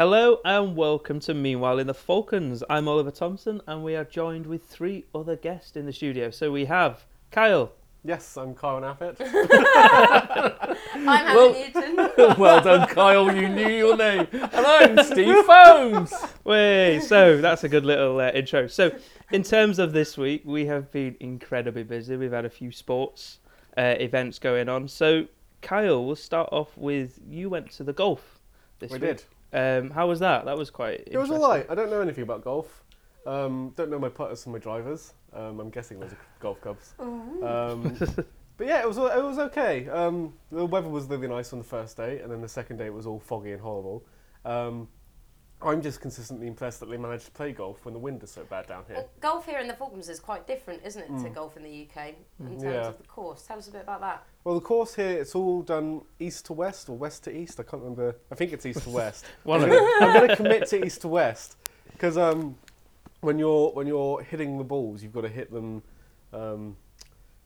Hello and welcome to Meanwhile in the Falklands. I'm Oliver Thompson and we are joined with three other guests in the studio. So we have Kyle. Yes, I'm Kyle Naffett. I'm Hannah Well- Newton. well done, Kyle. You knew your name. And I'm Steve Phones. Way, so that's a good little uh, intro. So, in terms of this week, we have been incredibly busy. We've had a few sports uh, events going on. So, Kyle, we'll start off with you went to the golf this we week. did. Um, how was that? That was quite. It was alright. I don't know anything about golf. Um, don't know my putters and my drivers. Um, I'm guessing those are golf clubs. Um, but yeah, it was it was okay. Um, the weather was really nice on the first day, and then the second day it was all foggy and horrible. I'm just consistently impressed that they managed to play golf when the wind is so bad down here. Well, golf here in the Falklands is quite different, isn't it, to golf in the UK in terms Yeah. of the course? Tell us a bit about that. Well, the course here it's all done east to west or west to east. I can't remember. I think it's east to west. One I'm of them. gonna, I'm gonna commit to east to west because um, when you're when you're hitting the balls, you've got to hit them. Um,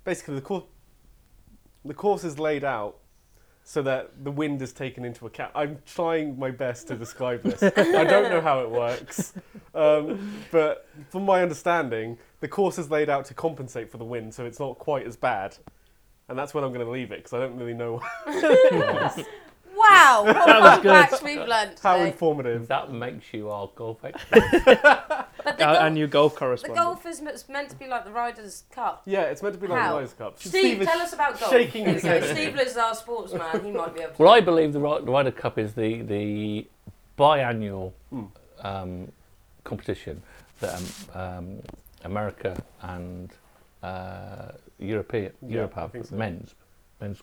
basically, the course the course is laid out so that the wind is taken into account. I'm trying my best to describe this. I don't know how it works, um, but from my understanding, the course is laid out to compensate for the wind, so it's not quite as bad. And that's where I'm going to leave it because I don't really know Wow, what was fun good. facts we've learnt how today. informative. That makes you our golf expert. But the, Our, golf, our golf the correspondent. golf is m- meant to be like the Ryder's Cup. Yeah, it's meant to be like How? the Ryder Cup. Steve, is tell us about golf. shaking Here his go. head. Steve is our sportsman. He might be able to. well, I believe the Ry- the Ryder Cup is the, the biannual Hmm. um, competition that um, um, America and uh, European, Yeah, Europe I have, think so. men's, men's,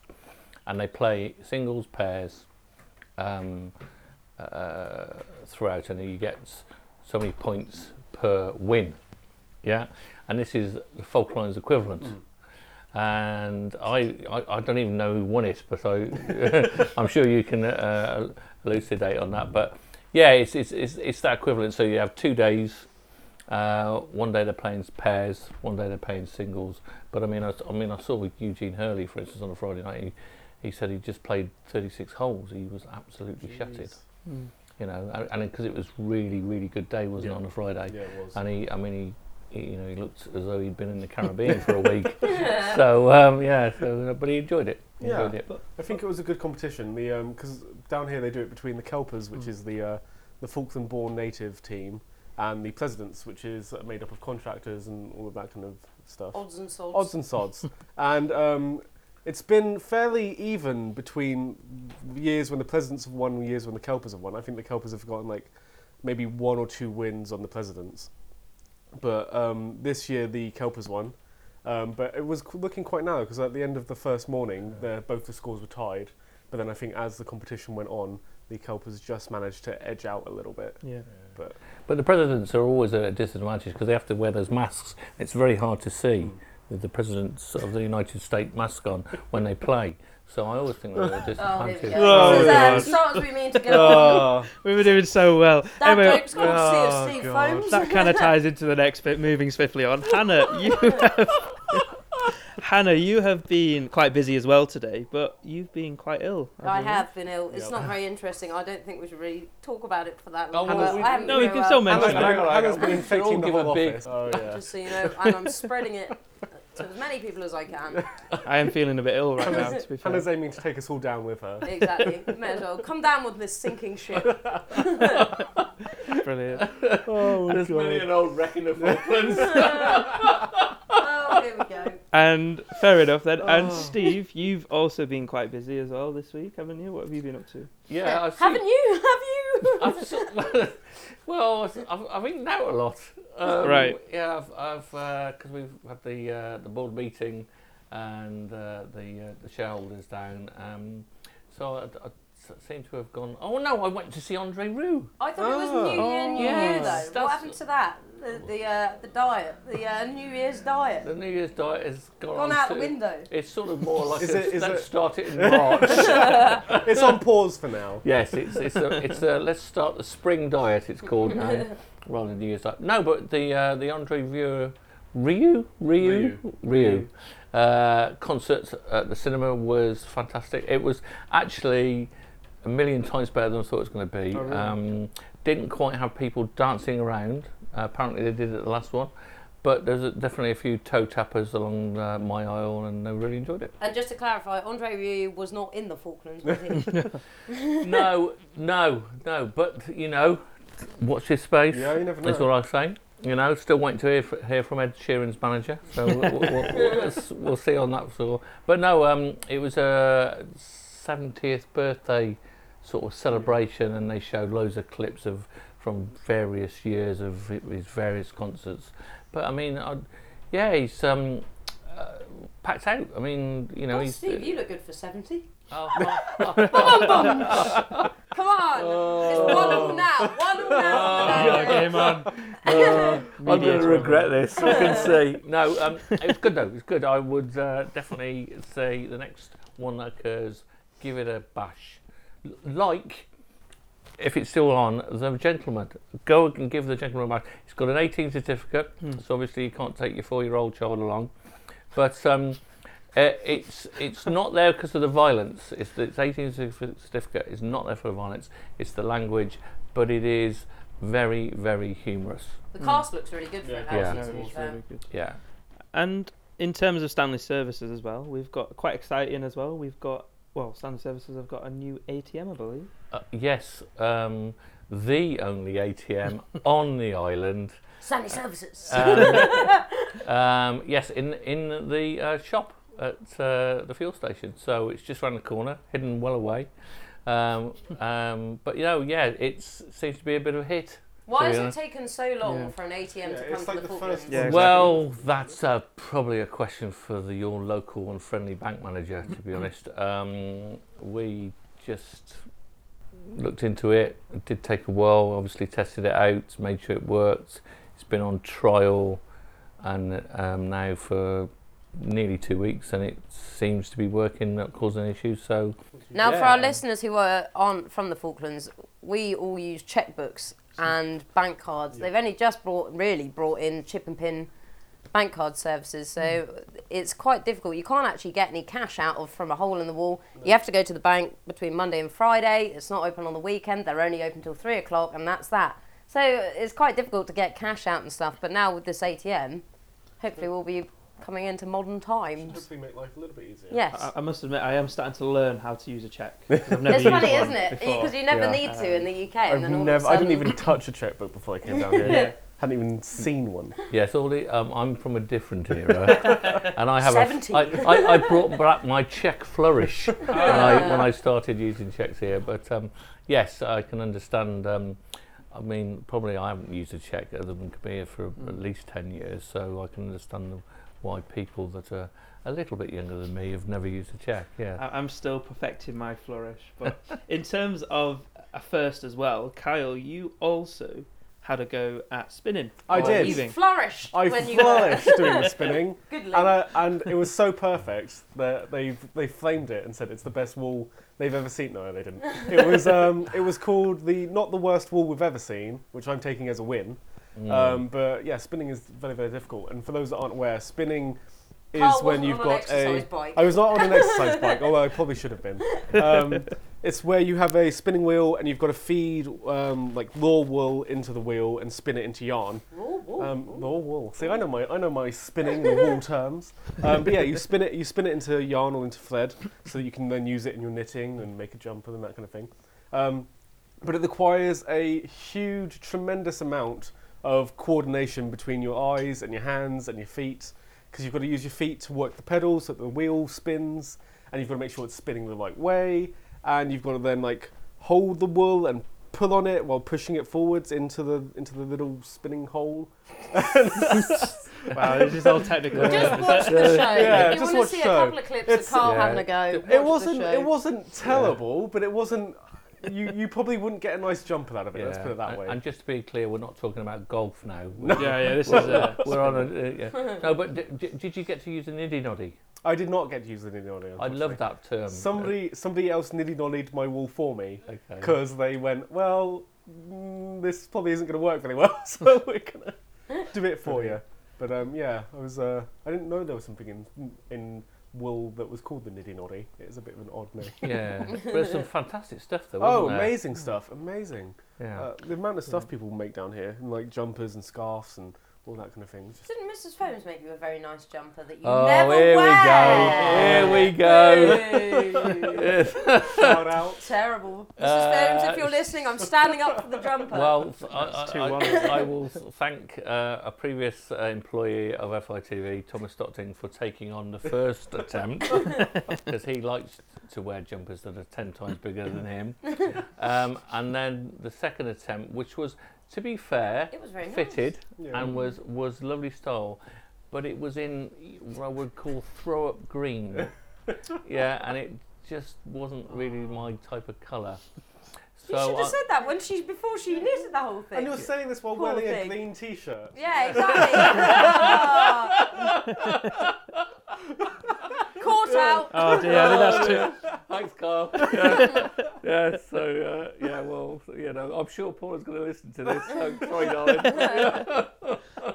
and they play singles, pairs um, uh, throughout, and you get so many points per win. Yeah, and this is the Falklands equivalent. And I, I, I don't even know who won it, but I, I'm sure you can uh, elucidate on that. But yeah, it's, it's, it's, it's that equivalent. So you have two days. Uh, one day they're playing pairs, one day they're playing singles. But I mean, I, I mean, I saw with Eugene Hurley, for instance, on a Friday night. He, he said he just played 36 holes. He was absolutely shattered, Mm. you know, and because it was really, really good day, wasn't Yeah. it, on a Friday? Yeah, it was. And he, I mean, he, he, you know, he looked as though he'd been in the Caribbean for a week. So um, yeah, so uh, but he enjoyed it. He Yeah. enjoyed it. I think it was a good competition. The because down here they do it between the Kelpers, Mm. which is the uh, the Falkland-born native team, and the Presidents, which is uh, made up of contractors and all of that kind of stuff. Odds and sods. Odds and sods, and um, it's been fairly even between years when the Presidents have won and years when the Kelpers have won. I think the Kelpers have gotten like maybe one or two wins on the Presidents, but um, this year the Kelpers won. Um, but it was looking quite narrow because at the end of the first morning, the, both the scores were tied. But then I think as the competition went on, the Kelpers just managed to edge out a little bit. Yeah. But But the presidents are always at a disadvantage because they have to wear those masks. It's very hard to see Mm. With the presidents of the United States mask on when they play. So I always think they're at a Oh, here we go. Oh, this is, um, God. start as we mean to go. oh, We were doing so well. That Anyway, joke's called oh, Steve God. Phones. that kind of ties into the next bit. Moving swiftly on, Hannah, you have Hannah, you have been quite busy as well today, but you've been quite ill. I haven't you? have been ill. It's Yep. not very interesting. I don't think we should really talk about it for that Oh, long. well, we- no, been we can well. still mention Hannah's it. been, Hannah's been infecting the give a whole big- office. Oh yeah. Just so you know, and I'm spreading it to as many people as I can. I am feeling a bit ill right now. To be fair. Hannah's aiming to take us all down with her. Exactly. May as well come down with this sinking ship. Brilliant. Oh, There's many an old wreck in the Falklands. Oh, here we go. And fair enough then. And Oh. Steve, you've also been quite busy as well this week, haven't you? What have you been up to? yeah, I've seen, Haven't you? Have you? I've seen, well, I've, I've eaten out a lot. Um, Right. Yeah, I've, I've because we've had the uh, the board meeting and uh, the uh, the shareholders down. Um, so I seem to have gone. Oh no, I went to see Andre Rieu. I thought it was New Year, New Oh, Year though. that's- What happened to that? The the, uh, the diet, the uh, New Year's diet, The New Year's diet has gone, gone on out to, the window. It's sort of more like Is a, it- is let's it- start it in March. It's on pause for now. yes, it's it's a, it's a let's start the spring diet. It's called now, rather than New Year's diet. No, but the uh, the Andre Rieu, Ryu Ryu Ryu, uh, concert at the cinema was fantastic. It was actually a million times better than I thought it was going to be. Oh, really? um, didn't quite have people dancing around. Uh, apparently they did at the last one. But there's a, definitely a few toe tappers along uh, my aisle, and they really enjoyed it. And just to clarify, Andre Rieu was not in the Falklands, was he? no, no, no. But you know, watch this space. Yeah, you never know. That's know. what I say. You know, still waiting to hear, fr- hear from Ed Sheeran's manager. So we'll, we'll, we'll, we'll see on that. sort. But no, um, it was a 70th birthday sort of celebration, and they showed loads of clips of from various years of his various concerts. But I mean, I, yeah, he's um, uh, packed out. I mean, you know, oh, he's. Steve, you look good for 70. oh, Come on! It's one all now. One all now. Yeah, game on. I'm going to regret this. I can see. No, um, it was good though. It was good. I would uh, definitely say the next one that occurs, give it a bash. L- Like, if it's still on, the gentleman. Go and give the gentleman a bash. He's got an 18 certificate, Hmm. so obviously you can't take your four-year-old child along. But um, uh, it's it's not there because of the violence. It's the it's 18 certificate certificate. It's not there for the violence. It's the language, but it is very very humorous. The cast looks really good for it, Yeah. Yeah. actually, to be. Yeah. And in terms of Stanley Services as well, we've got quite exciting as well. We've got well, Stanley Services have got a new ATM, I believe. Uh, yes, um, the only ATM on the island. Stanley Services. Um, um, yes, in in the uh, shop at uh, the fuel station. So it's just round the corner, hidden well away. Um, um, but you know, yeah, it seems to be a bit of a hit. Why has it taken so long Yeah. for an ATM Yeah, to it's come like the the Falklands? first Yeah, exactly. Well, that's uh, probably a question for the, your local and friendly bank manager, to be honest. Um, we just looked into it. It did take a while. Obviously, tested it out, made sure it worked. It's been on trial, and um, now for nearly two weeks, and it seems to be working, not causing issues. So, Now, for our listeners who are on from the Falklands, we all use checkbooks and bank cards. Yeah. They've only just brought, really brought in chip and pin bank card services, so hmm. it's quite difficult. You can't actually get any cash out of from a hole in the wall. You have to go to the bank between Monday and Friday. It's not open on the weekend. They're only open till three o'clock, and that's that. So it's quite difficult to get cash out and stuff. But now with this ATM, hopefully we'll be coming into modern times. Hopefully make life a little bit easier. Yes. I, I must admit, I am starting to learn how to use a check. 'cause I've It's used funny, one isn't it? Because you never Yeah. need to in the UK, I've and then all never, of a I sudden, didn't even touch a checkbook before I came down here. Yeah. Hadn't even seen one. yes, all the, um, I'm from a different era, and I have a, 70. I, I, I brought back my check flourish when I when I started using checks here. But um, yes, I can understand. Um, I mean, probably I haven't used a check other than Kabir for at least ten years, so I can understand the, why people that are a little bit younger than me have never used a check. Yeah. I- I'm still perfecting my flourish. But in terms of a first as well, Kyle, you also had a go at spinning. I or did. weaving. flourished I when you flourished doing the spinning, Good and. I, and it was so perfect that they've they flamed it and said it's the best wool they've ever seen. No, they didn't. It was um it was called the not the worst wool we've ever seen, which I'm taking as a win. Mm. Um, but yeah, spinning is very very difficult, and for those that aren't aware, spinning is Carl when you've got a. bike. I was not on an exercise bike, although I probably should have been. Um, it's where you have a spinning wheel and you've got to feed um, like raw wool into the wheel and spin it into yarn. Ooh, ooh, Um, raw wool. See, I know my I know my spinning and wool terms. Um, but yeah, you spin it you spin it into yarn or into thread, so that you can then use it in your knitting and make a jumper and that kind of thing. Um, but it requires a huge, tremendous amount of coordination between your eyes and your hands and your feet, because you've got to use your feet to work the pedals so that the wheel spins, and you've got to make sure it's spinning the right way, and you've got to then like hold the wool and pull on it while pushing it forwards into the into the little spinning hole. Wow, this is all technical. Just watch the show. Yeah, if you just want watch to see the a show. couple of clips It's- of Carl Yeah. having a go, it wasn't show. it wasn't terrible, but it wasn't. You you probably wouldn't get a nice jumper out of it. Let's put it that and, way. and just to be clear, we're not talking about golf now. yeah, yeah, this is. Uh, We're on a uh, yeah. no, but d- d- did you get to use a niddy noddy? I did not get to use the niddy noddy. I love that term. Somebody somebody else niddy noddied my wool for me Okay. because they went, well, mm, this probably isn't going to work very well, so we're gonna do it for you. But um, yeah, I was uh, I didn't know there was something in in wool that was called the Niddy Noddy. It is a bit of an odd name. Yeah, but there's some fantastic stuff though. oh, wasn't there? amazing stuff! Amazing. Yeah. Uh, the amount of stuff people make down here, and like jumpers and scarves and all that kind of thing. Just Didn't Mrs. Foams make you a very nice jumper that you oh, never here wear? we go. Here we go. Shout out. Terrible. Mrs. Uh, Foams, if you're listening, I'm standing up for the jumper. Well, I, I, I. I will thank uh, a previous uh, employee of FITV, Thomas Stotting, for taking on the first attempt because he likes to wear jumpers that are 10 times bigger than him. Um, and then the second attempt, which was, to be fair, it was very nice. fitted Yeah. and was, was lovely style, but it was in what I would call throw up green. yeah, and it just wasn't really my type of colour. You should have I- said that when she before she knitted the whole thing. And you're saying this while Poor wearing thing. a clean T-shirt. Yeah, exactly. Caught out. Oh dear, I think that's two. Thanks, Carl. Yeah, yeah so, uh, yeah, well, you know, I'm sure Paula's going to listen to this, so sorry, darling.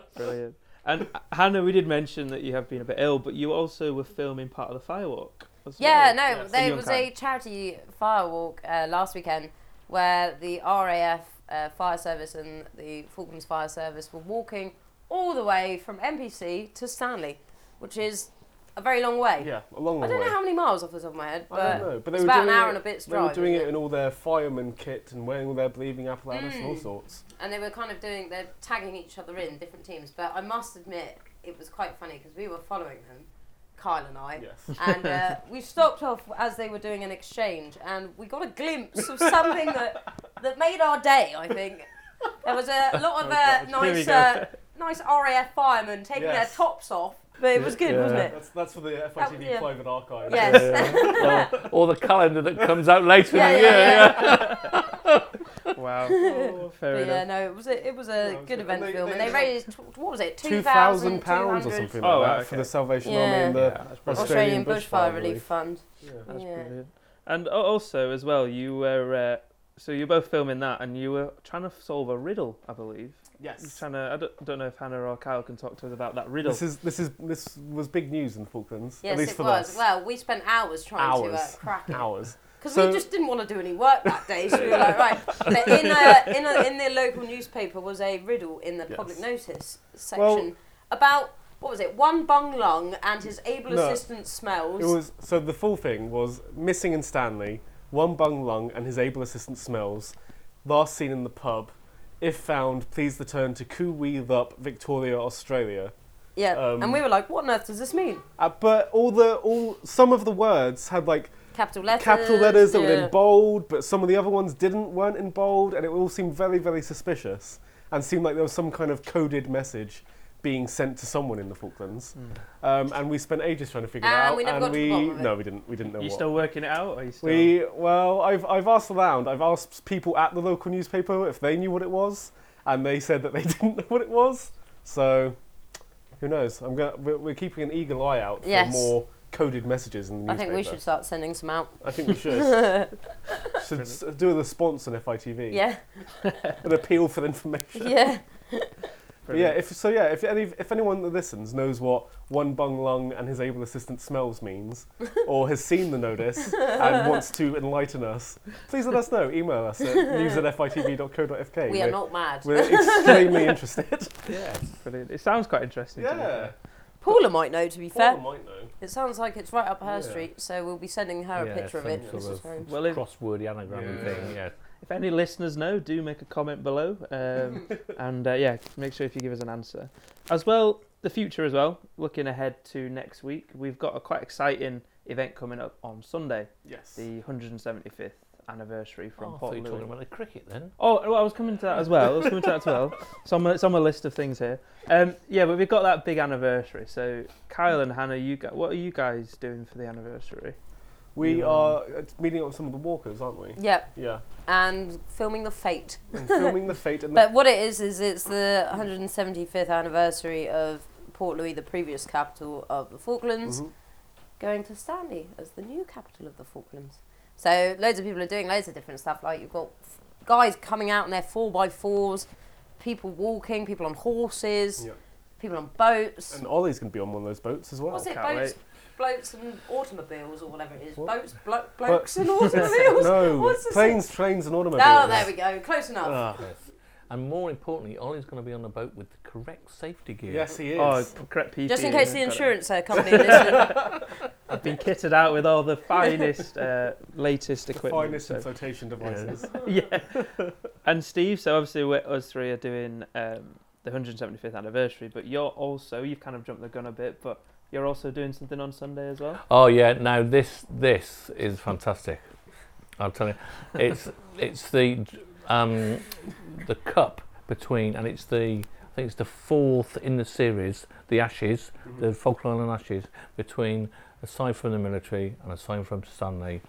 Brilliant. And uh, Hannah, we did mention that you have been a bit ill, but you also were filming part of the firewalk. as Yeah, well. no, Yes. there was Young a charity firewalk uh, last weekend where the RAF uh, Fire Service and the Falklands Fire Service were walking all the way from MPC to Stanley, which is a very long way. Yeah, a long, way. I don't way. know how many miles off the top of my head, but I don't know, but they it's were about doing an hour it, and a bit's They were doing it in all their fireman kit and wearing all their breathing apparatus and all Mm. sorts. and they were kind of doing they're tagging each other in different teams but i must admit it was quite funny because we were following them kyle and i Yes. and uh, we stopped off as they were doing an exchange and we got a glimpse of something that that made our day i think there was a lot of uh, Oh, Here nice uh, nice raf firemen taking their tops off but it was good Yeah. wasn't it That's that's for the FITV That- yeah. private archive. yes or, or the calendar that comes out later Yeah, in the yeah, year. Wow. Oh, Fair but enough. yeah no it was a, it was a No, was good good. event And they- film and they- they raised what was it Two thousand pounds or something Oh, like right, that for the Salvation Yeah. Army and the Yeah. Australian, Australian Bushfire Bushfire Relief Relief. Fund. Yeah. That's Yeah. brilliant. And also, as well, you were uh, so you were both filming that, and you were trying to solve a riddle, I believe. You're Yes. trying to. I don't, don't know if Hannah or Kyle can talk to us about that riddle. This is this is this was big news in the Falklands. Yes, at least it for was. us. Well, we spent hours trying to uh, crack it Hours. because So- we just didn't want to do any work that day. So we were like, right. But in a, in a, in the local newspaper was a riddle in the Yes. public notice section Well- about what was it? One bung lung and his able No. assistant smells. It was so the full thing was missing in Stanley, one bung lung and his able assistant smells. Last seen in the pub. If found, please return to Koo Wee Rup, Victoria, Australia. yeah, um, and we were like, what on earth does this mean? Uh, but all the all some of the words had like Capital letters. capital letters that were yeah. in bold, but some of the other ones didn't weren't in bold, and it all seemed very very suspicious, and seemed like there was some kind of coded message being sent to someone in the Falklands. Um, and we spent ages trying to figure it And out. we never and got to the we bottom of it. no, we didn't. We didn't know you what. still working it out? Or you still... We well, I've I've asked around. I've asked people at the local newspaper if they knew what it was, and they said that they didn't know what it was. So, who knows? I'm gonna we're, we're keeping an eagle eye out for Yes. more coded messages in the I newspaper. think we should start sending some out. I think we should. should s- do a response on FITV. Yeah, An appeal for information. yeah. But yeah, if so, yeah, if any if anyone that listens knows what one bung lung and his able assistant smells means, or has seen the notice and wants to enlighten us, please let us know. Email us at news at fitv.co.fk. We we're, not mad. We're extremely interested. Yeah, Brilliant. It sounds quite interesting. yeah. Paula might know, to be fair. Paula might know. It sounds like it's right up her Yeah. street, so we'll be sending her a picture of it. sort Mrs. of Holmes. Well, if- Crossword anagram Yeah. thing, yeah. If any listeners know, do make a comment below, um, and uh, yeah, make sure if you give us an answer. As well, the future as well. Looking ahead to next week, we've got a quite exciting event coming up on Sunday, Yes. the 175th anniversary from Oh, I thought Port you were Louis. talking about the cricket then. Oh, well, I was coming to that as well. I was coming to that as well. It's on my, it's on my list of things here. Um, yeah, but we've got that big anniversary. So, Kyle and Hannah, you gu- what are you guys doing for the anniversary? We Yeah. are uh, meeting up with some of the walkers, aren't we? Yep, Yeah. and filming the fête. And filming the fête and the But what it is is it's the 175th anniversary of Port Louis, the previous capital of the Falklands, Mhm. going to Stanley as the new capital of the Falklands. So loads of people are doing loads of different stuff. Like you've got guys coming out in their four by fours, people walking, people on horses. Yeah. people on boats. And Ollie's going to be on one of those boats as well. What's it? can't Boats, boats and automobiles or whatever it is. What? Boats, blo- blokes and automobiles. No, What's the planes, trains, and automobiles. Oh, there we go. Close enough. Ah, Yes. And more importantly, Ollie's going to be on the boat with the correct safety gear. yes, he is. Oh, correct PPE. Just in case the insurance uh, company listen. I've been kitted out with all the finest, uh, latest the equipment. finest so- flotation devices. yeah. And Steve, so obviously we us three are doing um, the 175th anniversary, but you're also you've kind of jumped the gun a bit, but you're also doing something on Sunday as well. Oh yeah, now this this is fantastic. I'll tell you, it's it's the um, the cup between, and it's the I think it's the fourth in the series, the Ashes, the Falkland Island Ashes, between a side from the military and a side from Stanley,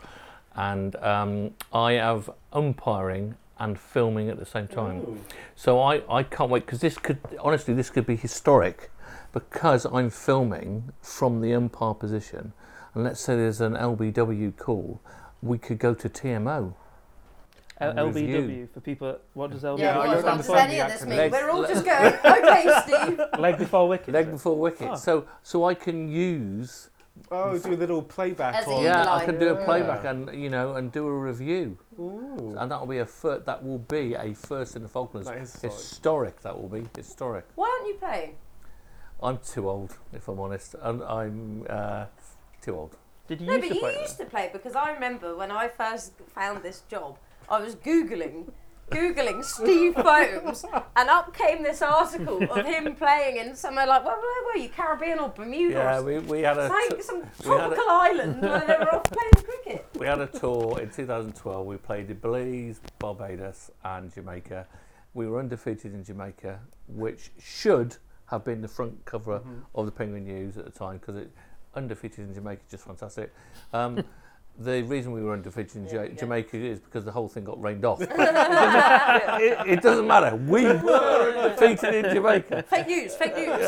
and um, I have umpiring and filming at the same time. Ooh. So I, I can't wait because this could honestly this could be historic because I'm filming from the umpire position and let's say there's an LBW call we could go to TMO L- And review. LBW for people. What does LBW Yeah, I what, don't what does understand any the of this acronym. mean? Legs- We're all just going, okay, Steve. Leg before wicket. leg before wicket Oh. so so I can use Oh, do a little playback on. yeah I can do a Yeah. playback and you know and do a review Ooh. and that will be a fir- that will be a first in the Falklands That is historic. historic that will be historic Why aren't you playing? I'm too old if I'm honest and I'm uh, too old Did you No, used but to you play used that? to play because I remember when I first found this job, I was googling, googling Steve Foams, and up came this article of him playing in somewhere like where, where were you, Caribbean or Bermuda? yeah or we, we had a something, t- some we had a- tropical island where they were off playing cricket. We had a tour in 2012. We played in Belize, Barbados, and Jamaica. We were undefeated in Jamaica, which should have been the front cover Mhm. of the Penguin News at the time because it undefeated in Jamaica just fantastic. Um, the reason we were undefeated in Yeah, Ja- yeah. Jamaica is because the whole thing got rained off. it, it doesn't matter. We were undefeated in Jamaica. Fake news, fake news.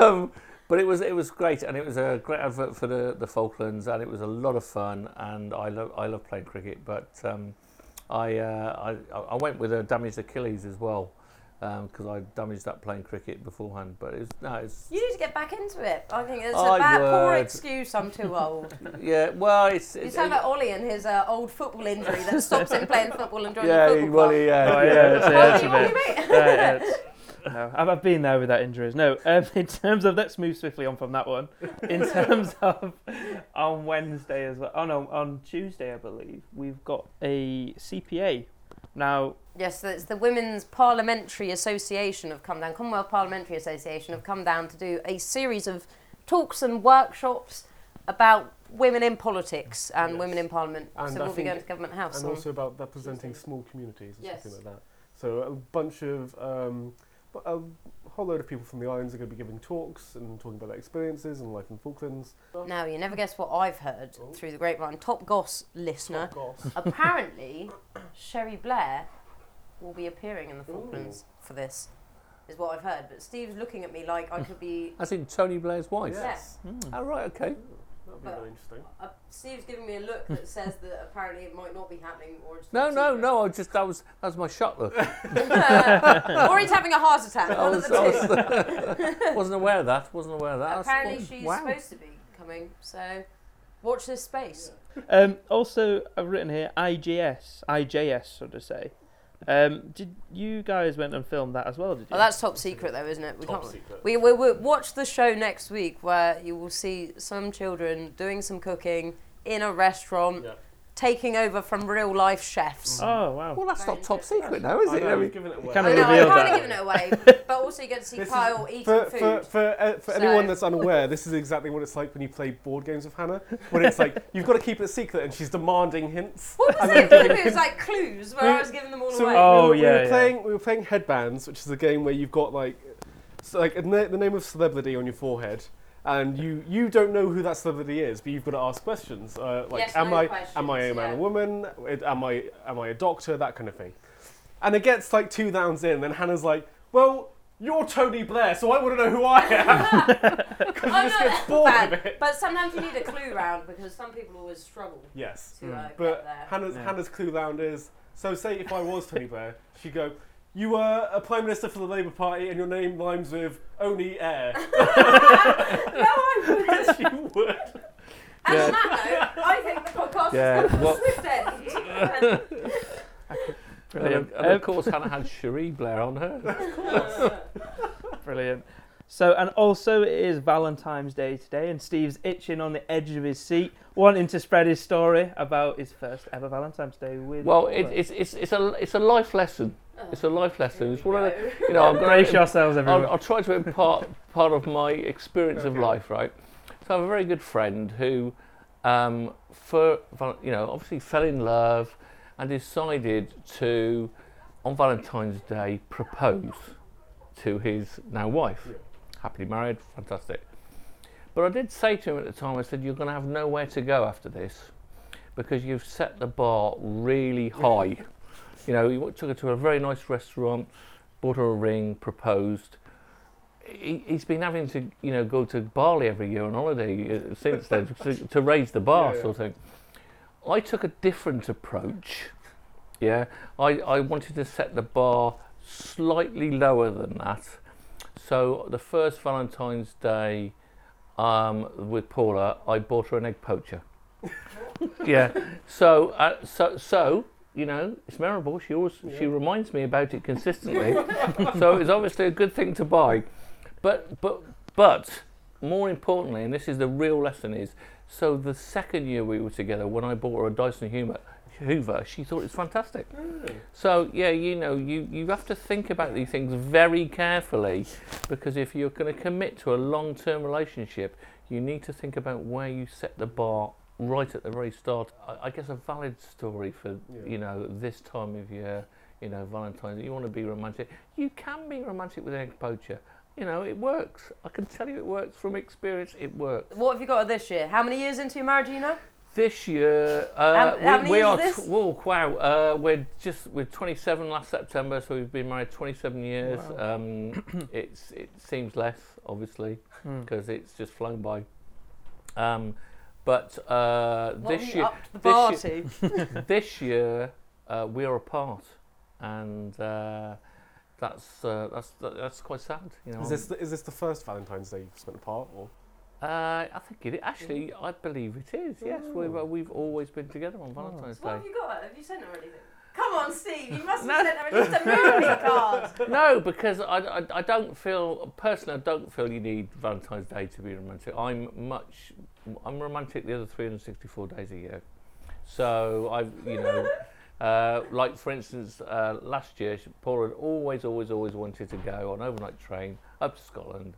um, but it was it was great, and it was a great advert for the, the Falklands, and it was a lot of fun, and I love I love playing cricket, but um, I, uh, I I went with a damaged Achilles as well because I damaged that playing cricket beforehand. But it's no, it's You need to get back into it. I think it's a I bad, poor excuse. I'm too old. yeah. Well, it's, You it's sound like Ollie and his uh, old football injury that stops him playing football and joining yeah, the football well, club. yeah, Oh, yeah, it's, Ollie, yeah, it's a Ollie, bit. mate. Uh, yeah, no, I've, I've been there with that injuries. No, um, in terms of let's move swiftly on from that one. In terms of on Wednesday as well. Oh no, on Tuesday I believe we've got a CPA. Now Yes, so it's the Women's Parliamentary Association have come down, Commonwealth Parliamentary Association have come down to do a series of talks and workshops about women in politics and Yes. women in Parliament. And so I we'll be going to Government House. and also about representing small communities or Yes. something like that. So a bunch of um, a whole load of people from the islands are going to be giving talks and talking about their experiences and life in Falklands. now, you never guess what I've heard Oh. through the grapevine. Top Goss listener. Top goss. Apparently, Cherie Blair will be appearing in the Falklands for this, is what I've heard. But Steve's looking at me like I could be. As in Tony Blair's wife. Yes. hmm, Oh, right. Okay. That'll be But- very interesting. Uh, Steve's giving me a look that says that apparently it might not be happening, or it's No, top no, secret. no. I just that was that was my shot look. or he's having a heart attack. I One of was, the I two. was, wasn't aware of that. Wasn't aware of that. That's- Apparently, well, she's wow. supposed to be coming. So, watch this space. Um, also, I've written here IGS, IJS, so to say. Um, did you guys went and filmed that as well? Did you? Oh, that's top secret, though, isn't it? We Top can't. secret. We we will watch the show next week where you will see some children doing some cooking in a restaurant, Yeah. Taking over from real life chefs. oh wow. Well, that's Very not top secret now, is it? know, I mean, we've given it away. kind I of know, I'm kind of giving it away, but also you get to see This is- Kyle eating For, food. for, for, uh, for So- anyone that's unaware, this is exactly what it's like when you play board games with Hannah. When it's like, you've got to keep it a secret and she's demanding hints. what was it? It was like clues where I was giving them all So away. we, Oh, were, we yeah, were yeah. playing. We were playing headbands, which is a game where you've got like, so like a na- the name of celebrity on your forehead, and you you don't know who that celebrity is, but you've got to ask questions. Uh, like, Yes, am no I questions, am I a man yeah. or woman? Am I am I a doctor? That kind of thing. And it gets like two rounds in, and Hannah's like, "Well, you're Tony Blair, so I want to know who I am." Because Oh, just no, get bored bad. of it. But sometimes you need a clue round because some people always struggle Yes. to uh, But get there. Hannah's, Yeah. Hannah's clue round is so say if I was Tony Blair, she'd go, you were a prime minister for the Labour Party and your name rhymes with only air. no, I wouldn't. yes, you would. And Yeah. on that note, I think the podcast Yeah, has come to swift end. Brilliant. of- and of course, Hannah had Cherie Blair on her. Brilliant. So, and also it is Valentine's Day today, and Steve's itching on the edge of his seat, wanting to spread his story about his first ever Valentine's Day with. Well, it, it's it's it's a it's a life lesson. It's a life lesson. It's one of the, you know I'm brace to yourselves, everyone. I'll, I'll try to impart part of my experience of life, right? So I have a very good friend who, um, for you know, obviously fell in love and decided to, on Valentine's Day, propose to his now wife. Yeah. Happily married, fantastic. But I did say to him at the time, I said, "You're going to have nowhere to go after this, because you've set the bar really high." You know, he took her to a very nice restaurant, bought her a ring, proposed he, he's been having to, you know, go to Bali every year on holiday uh, since then to, to raise the bar, yeah. sort of thing. I took a different approach. Yeah, I, I wanted to set the bar slightly lower than that. So the first Valentine's Day um, with Paula, I bought her an egg poacher. yeah. So uh, so so you know it's memorable. She always she reminds me about it consistently. so it's obviously a good thing to buy. But but but more importantly, and this is the real lesson is so the second year we were together, when I bought her a Dyson Hoover, Hoover she thought it was fantastic. So yeah, you know, you, you have to think about these things very carefully because if you're going to commit to a long-term relationship, you need to think about where you set the bar right at the very start. I, I guess a valid story for Yeah. you know this time of year, you know, Valentine's. You want to be romantic. You can be romantic with egg poacher. You know, it works. I can tell you it works from experience. It works. What have you got this year? How many years into your marriage, do you know? This year, uh, How- we, how many we years are. is this? Whoa, wow! Uh, we're just we're 27 last September, so we've been married 27 years. Wow. Um, it's it seems less, obviously, Hmm. because it's just flown by. Um, but uh, this year, the this to? this year uh, we are apart, and uh, that's uh, that's that's quite sad. You know, Is this the, is this the first Valentine's Day you've spent apart? Or? uh, I think it actually. I believe it is. Yes, we've uh, we've always been together on Valentine's What Day. What have you got? Have you sent her anything? Come on, Steve. You must have No. sent her at least a movie card. No, because I, I, I don't feel personally. I don't feel you need Valentine's Day to be romantic. I'm much. I'm romantic the other 364 days a year. So I've you know, uh, like for instance, uh, last year Paul had always, always, always wanted to go on overnight train up to Scotland,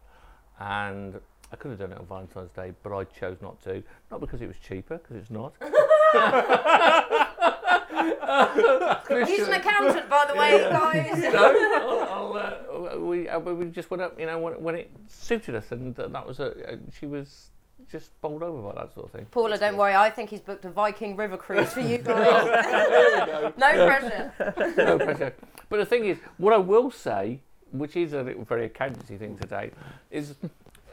and I could have done it on Valentine's Day, but I chose not to. Not because it was cheaper, because it's not. He's an accountant, by the way, guys. no, I'll, I'll, uh, we uh, we just went up, you know, when, when it suited us, and uh, that was a. Uh, she was just bowled over by that sort of thing. Paula, don't worry. I think he's booked a Viking river cruise for you guys. no pressure. no pressure. But the thing is, what I will say, which is a little very accountancy thing today, is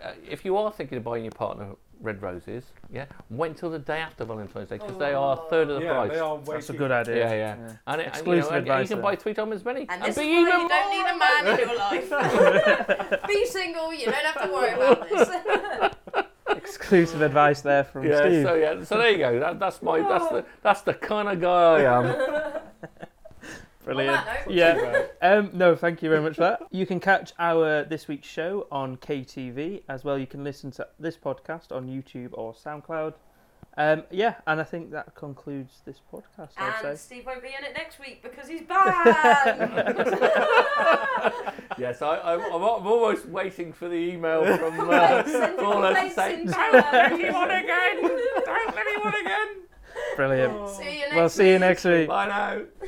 uh, if you are thinking of buying your partner red roses, yeah, wait until the day after Valentine's Day because they are a third of the yeah, price. they are way That's a cheap. good idea. Yeah, yeah. And, it, and, you Exclusive know, and, and you can there. buy three times as many. And this be why even you don't need a man in your life. Be single. You don't have to worry about this. Exclusive advice there from Yeah, Steve. so yeah, so there you go. That, that's my that's the that's the kind of guy I am. Brilliant. On that note- Yeah. Um, no, thank you very much for that. You can catch our this week's show on KTV as well. You can listen to this podcast on YouTube or SoundCloud. Um, yeah, and I think that concludes this podcast. I'd And say. Steve won't be in it next week because he's banned. Yes, I, I'm, I'm, I'm almost waiting for the email from uh, Send Paula to say, "Don't her." let anyone again, don't let anyone again." Brilliant. See you next We'll see you week. next week. Bye now.